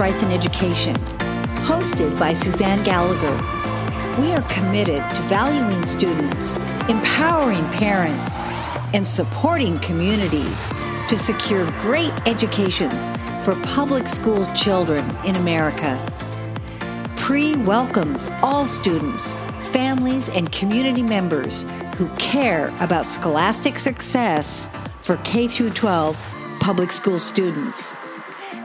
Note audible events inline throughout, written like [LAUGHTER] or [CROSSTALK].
Rights in Education, hosted by Suzanne Gallagher. We are committed to valuing students, empowering parents, and supporting communities to secure great educations for public school children in America. PRE welcomes all students, families, and community members who care about scholastic success for K 12 public school students.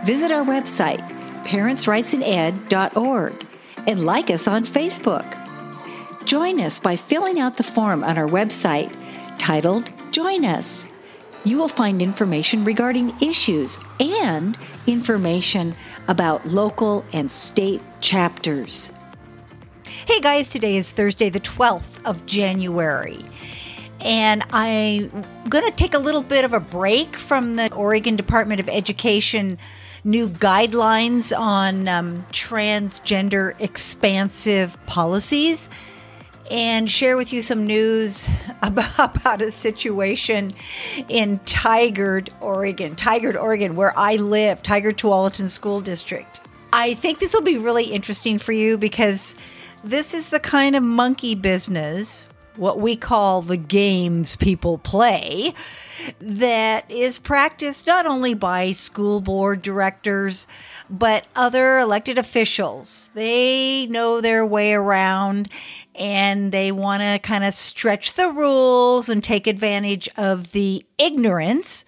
Visit our website, parentsrightsined.org, and like us on Facebook. Join us by filling out the form on our website titled Join Us. You will find information regarding issues and information about local and state chapters. Hey guys, today is Thursday, the 12th of January. And I'm going to take a little bit of a break from the Oregon Department of Education new guidelines on um, transgender expansive policies and share with you some news about, [LAUGHS] about a situation in Tigard, Oregon. Tigard, Oregon, where I live, Tigard Tualatin School District. I think this will be really interesting for you because this is the kind of monkey business what we call the games people play that is practiced not only by school board directors but other elected officials. They know their way around and they want to kind of stretch the rules and take advantage of the ignorance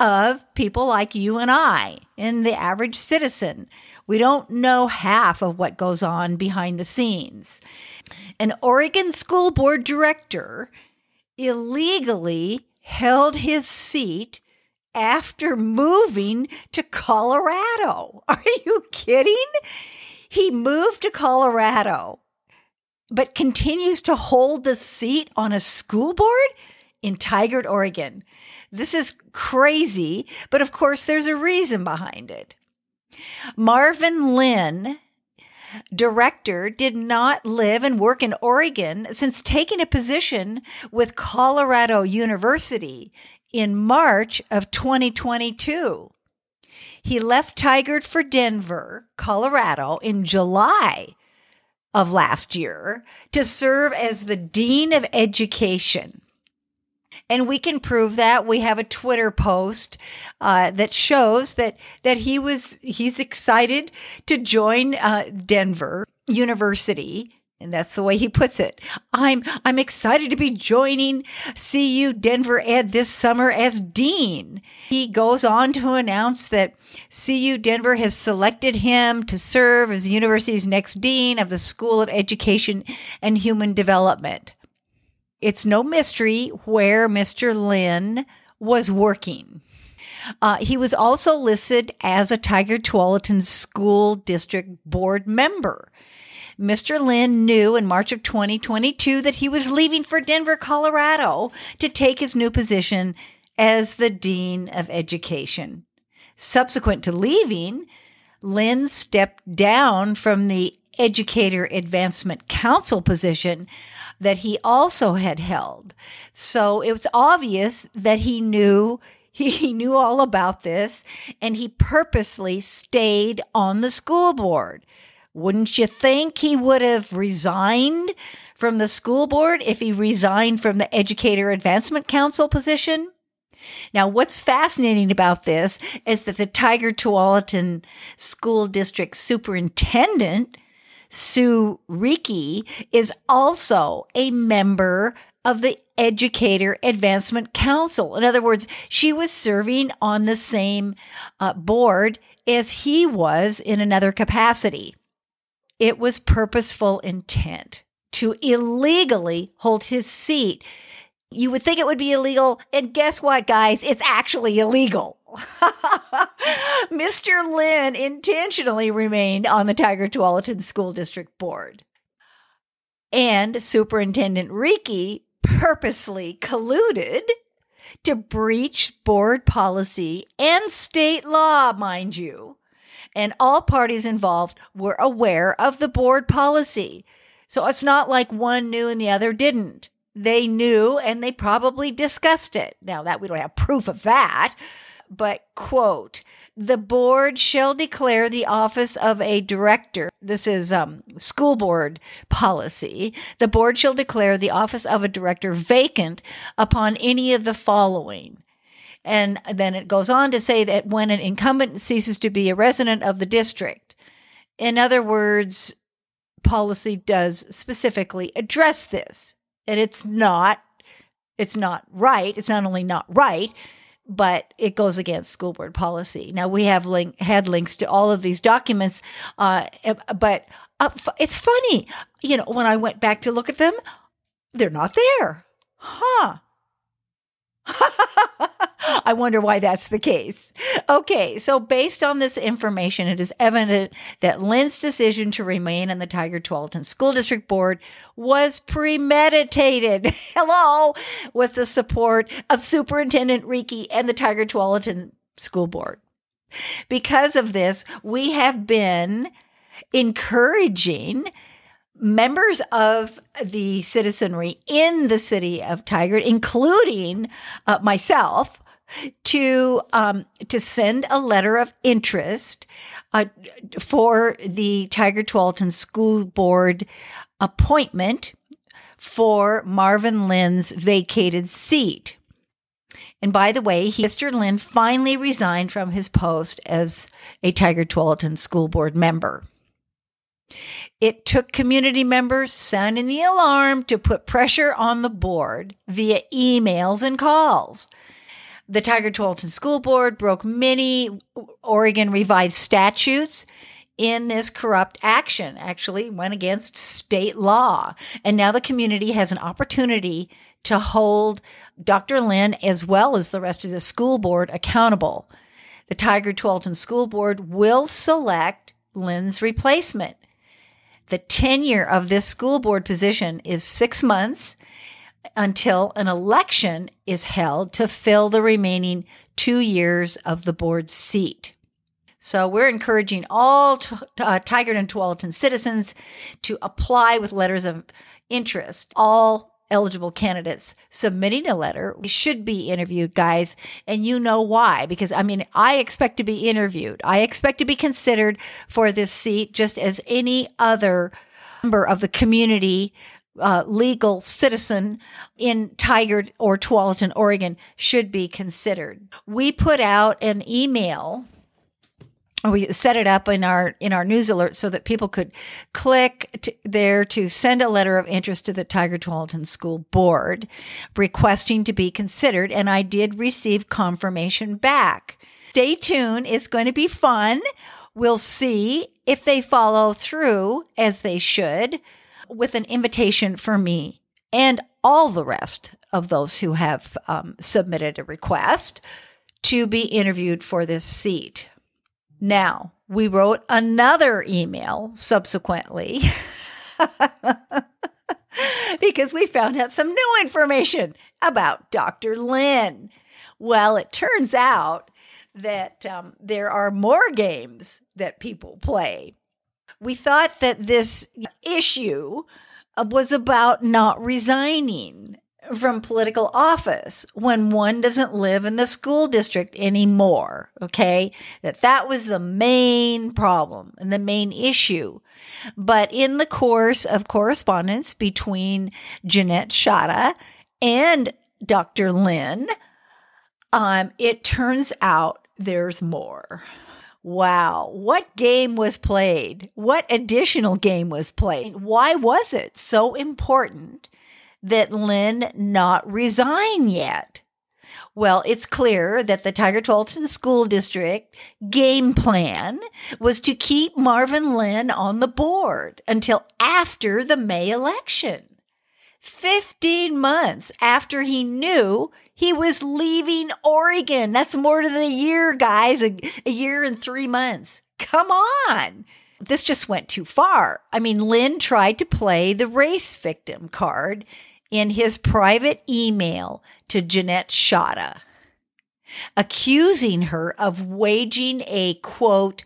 of people like you and I and the average citizen. We don't know half of what goes on behind the scenes. An Oregon school board director illegally held his seat after moving to Colorado. [LAUGHS] Are you kidding? He moved to Colorado, but continues to hold the seat on a school board in Tigard, Oregon. This is crazy, but of course, there's a reason behind it. Marvin Lynn director did not live and work in Oregon since taking a position with Colorado University in March of 2022. He left Tigard for Denver, Colorado in July of last year to serve as the Dean of Education. And we can prove that. We have a Twitter post uh, that shows that that he was he's excited to join uh, Denver University and that's the way he puts it. I'm I'm excited to be joining CU Denver Ed this summer as dean. He goes on to announce that CU Denver has selected him to serve as the university's next dean of the School of Education and Human Development. It's no mystery where Mr. Lynn was working. Uh, he was also listed as a Tigard Tualatin School District Board member. Mr. Lynn knew in March of 2022 that he was leaving for Denver, Colorado to take his new position as the Dean of Education. Subsequent to leaving, Lynn stepped down from the Educator Advancement Council position that he also had held. So it was obvious that he knew [LAUGHS] he knew all about this and he purposely stayed on the school board. Wouldn't you think he would have resigned from the school board if he resigned from the Educator Advancement Council position? Now, what's fascinating about this is that the Tigard Tualatin School District Superintendent Sue Rieke is also a member of the Educator Advancement Council. In other words, she was serving on the same uh, board as he was in another capacity. It was purposeful intent to illegally hold his seat. You would think it would be illegal, and guess what, guys? It's actually illegal. [LAUGHS] Mr. Lynn intentionally remained on the Tigard Tualatin School District Board. And Superintendent Rieke purposely colluded to breach board policy and state law, mind you. And all parties involved were aware of the board policy. So it's not like one knew and the other didn't. They knew and they probably discussed it. Now, that we don't have proof of that, but quote, the board shall declare the office of a director. This is um, school board policy. The board shall declare the office of a director vacant upon any of the following. And then it goes on to say that when an incumbent ceases to be a resident of the district. In other words, policy does specifically address this. And it's not it's not right. It's not only not right, but it goes against school board policy. Now we have link, had links to all of these documents, uh, but uh, it's funny, you know, when I went back to look at them, they're not there, huh? [LAUGHS] I wonder why that's the case. Okay, so based on this information, it is evident that Lynn's decision to remain on the Tigard Tualatin School District Board was premeditated. [LAUGHS] Hello, with the support of Superintendent Rieke and the Tigard Tualatin School Board. Because of this, we have been encouraging members of the citizenry in the city of Tigard, including uh, myself, to um, to send a letter of interest uh, for the Tigard Tualatin School Board appointment for Marvin Lynn's vacated seat. And by the way, he, Mr. Lynn finally resigned from his post as a Tigard Tualatin School Board member. It took community members sounding the alarm to put pressure on the board via emails and calls. The Tigard Tualatin School Board broke many Oregon revised statutes in this corrupt action, actually went against state law. And now the community has an opportunity to hold Dr. Lynn as well as the rest of the school board accountable. The Tigard Tualatin School Board will select Lynn's replacement. The tenure of this school board position is six months until an election is held to fill the remaining two years of the board's seat. So we're encouraging all t- uh, Tigard and Tualatin citizens to apply with letters of interest. All eligible candidates submitting a letter should be interviewed, guys. And you know why? Because I mean, I expect to be interviewed. I expect to be considered for this seat just as any other member of the community uh, legal citizen in Tigard or Tualatin, Oregon should be considered. We put out an email we set it up in our in our news alert so that people could click there to send a letter of interest to the Tigard Tualatin School Board requesting to be considered and I did receive confirmation back. Stay tuned, it's going to be fun. We'll see if they follow through as they should with an invitation for me and all the rest of those who have um, submitted a request to be interviewed for this seat. Now, we wrote another email subsequently [LAUGHS] because we found out some new information about Dr. Lynn. Well, it turns out that um, there are more games that people play we thought that this issue uh, was about not resigning from political office when one doesn't live in the school district anymore okay that that was the main problem and the main issue but in the course of correspondence between Jeanette Shada and Dr. Lynn um, it turns out there's more Wow. What game was played? What additional game was played? Why was it so important that Lynn not resign yet? Well, it's clear that the Tigard Tualatin School District game plan was to keep Marvin Lynn on the board until after the May election. 15 months after he knew he was leaving Oregon. That's more than a year, guys, a, a, year and three months. Come on. This just went too far. I mean, Lynn tried to play the race victim card in his private email to Jeanette Shada, accusing her of waging a quote,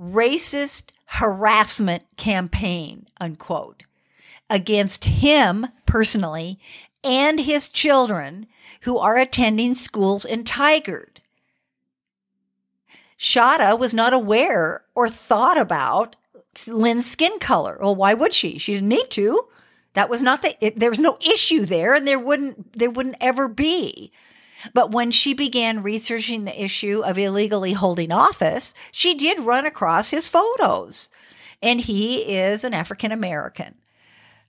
racist harassment campaign, unquote against him personally and his children who are attending schools in Tigard. Shada was not aware or thought about Lynn's skin color. Well, why would she? She didn't need to. That was not the, it, there was no issue there and there wouldn't, there wouldn't ever be. But when she began researching the issue of illegally holding office, she did run across his photos. And he is an African American.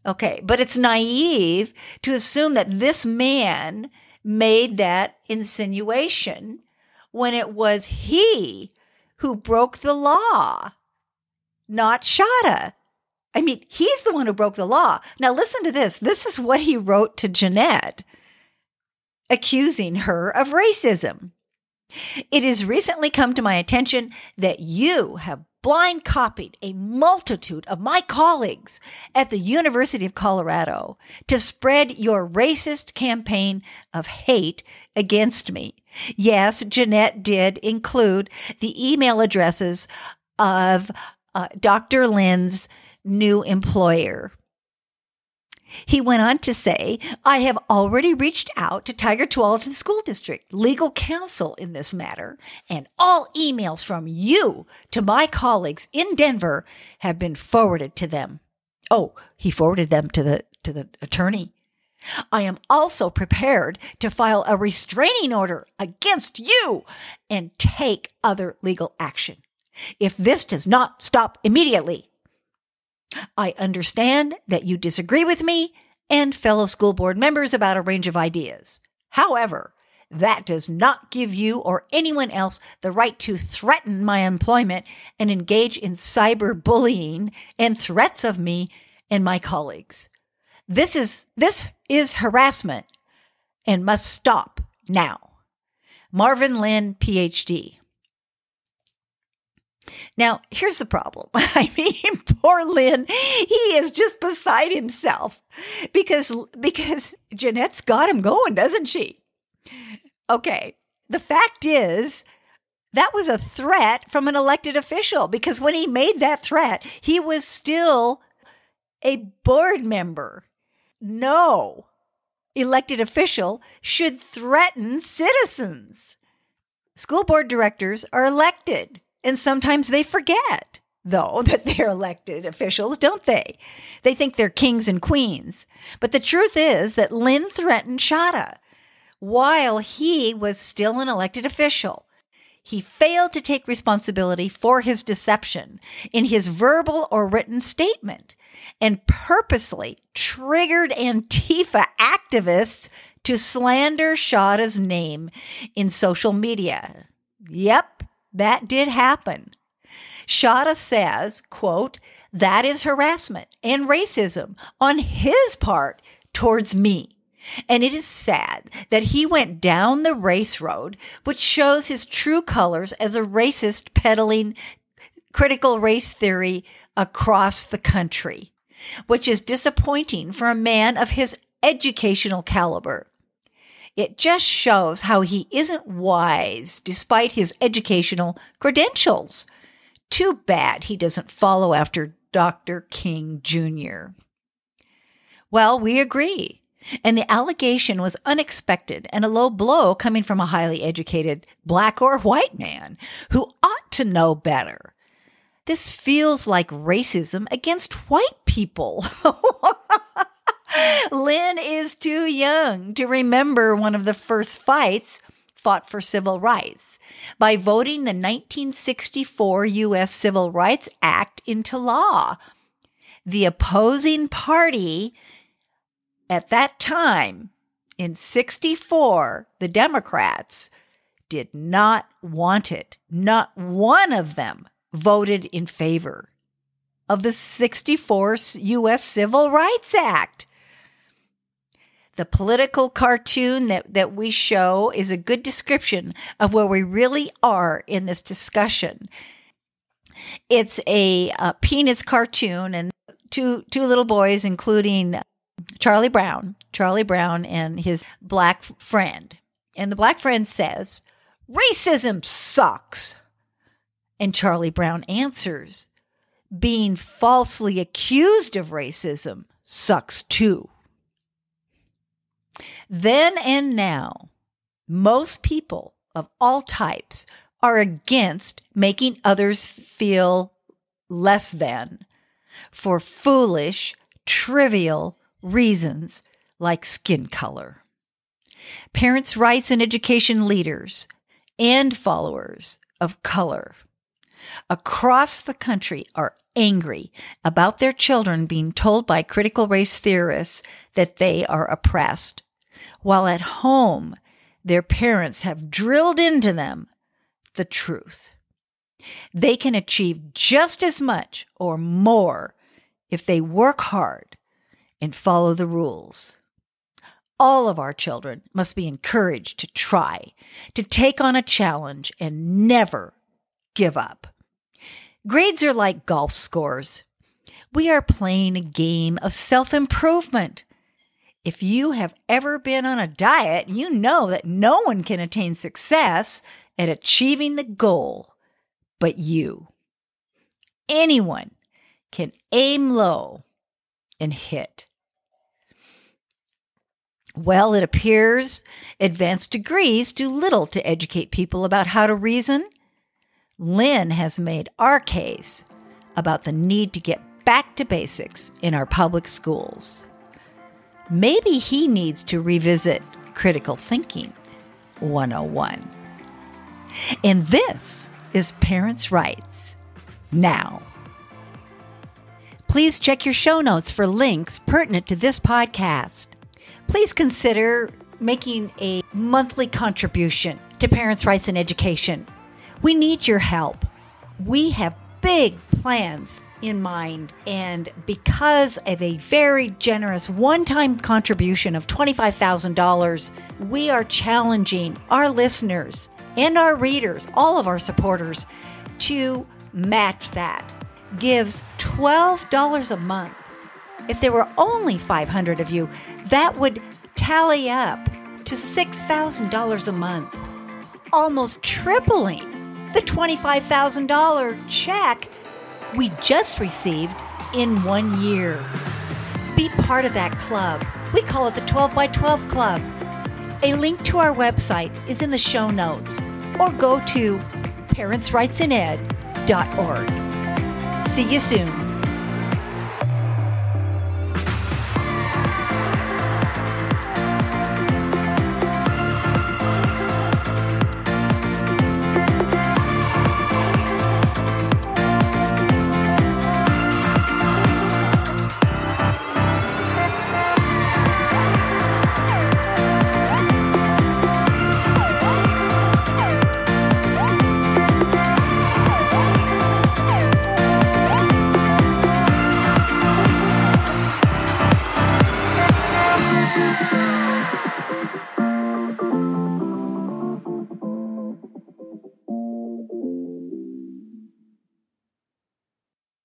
Okay, but it's naive to assume that this man made that insinuation when it was he who broke the law, not Shada. I mean, he's the one who broke the law. Now, listen to this. This is what he wrote to Jeanette, accusing her of racism. It has recently come to my attention that you have blind copied a multitude of my colleagues at the University of Colorado to spread your racist campaign of hate against me. Yes, Jeanette did include the email addresses of uh, Dr. Lynn's new employer. He went on to say, I have already reached out to Tigard Tualatin School District legal counsel in this matter, and all emails from you to my colleagues in Denver have been forwarded to them. Oh, he forwarded them to the to the attorney. I am also prepared to file a restraining order against you and take other legal action. If this does not stop immediately, I understand that you disagree with me and fellow school board members about a range of ideas. However, that does not give you or anyone else the right to threaten my employment and engage in cyberbullying and threats of me and my colleagues. This is this is harassment and must stop now. Marvin Lynn, PhD. Now, here's the problem. [LAUGHS] I mean, poor Lynn, he is just beside himself because because Jeanette's got him going, doesn't she? Okay. The fact is that was a threat from an elected official because when he made that threat, he was still a board member. No elected official should threaten citizens. School board directors are elected. And sometimes they forget, though, [LAUGHS] that they're elected officials, don't they? They think they're kings and queens. But the truth is that Lynn threatened Shada while he was still an elected official. He failed to take responsibility for his deception in his verbal or written statement and purposely triggered Antifa activists to slander Shada's name in social media. Yep, that did happen. Shada says, quote, that is harassment and racism on his part towards me. And it is sad that he went down the race road, which shows his true colors as a racist peddling critical race theory across the country, which is disappointing for a man of his educational caliber. It just shows how he isn't wise despite his educational credentials. Too bad he doesn't follow after Dr. King Jr. Well, we agree. And the allegation was unexpected and a low blow coming from a highly educated black or white man who ought to know better. This feels like racism against white people. [LAUGHS] Lynn is too young to remember one of the first fights fought for civil rights by voting the 1964 U.S. Civil Rights Act into law. The opposing party at that time, in 64, the Democrats did not want it. Not one of them voted in favor of the 64 U.S. Civil Rights Act. The political cartoon that, that we show is a good description of where we really are in this discussion. It's a, a Peanuts cartoon, and two two little boys, including uh, Charlie Brown, Charlie Brown, and his black friend. And the black friend says, "Racism sucks." And Charlie Brown answers, "Being falsely accused of racism sucks too." Then and now, most people of all types are against making others feel less than for foolish, trivial reasons like skin color. Parents' rights and education leaders and followers of color across the country are angry about their children being told by critical race theorists that they are oppressed, while at home their parents have drilled into them the truth. They can achieve just as much or more if they work hard and follow the rules. All of our children must be encouraged to try, to take on a challenge, and never give up. Grades are like golf scores. We are playing a game of self improvement. If you have ever been on a diet, you know that no one can attain success at achieving the goal but you. Anyone can aim low and hit. Well, it appears advanced degrees do little to educate people about how to reason. Lynn has made our case about the need to get back to basics in our public schools. Maybe he needs to revisit critical thinking 101. And this is Parents' Rights Now. Please check your show notes for links pertinent to this podcast. Please consider making a monthly contribution to Parents' Rights in Education. We need your help. We have big plans in mind, and because of a very generous one time contribution of $25,000, we are challenging our listeners and our readers, all of our supporters, to match that. Gives $12 a month. If there were only 500 of you, that would tally up to $6,000 a month, almost tripling the $25,000 check we just received in one year. Be part of that club. We call it the 12 by 12 Club. A link to our website is in the show notes or go to parentsrightsined.org. See you soon.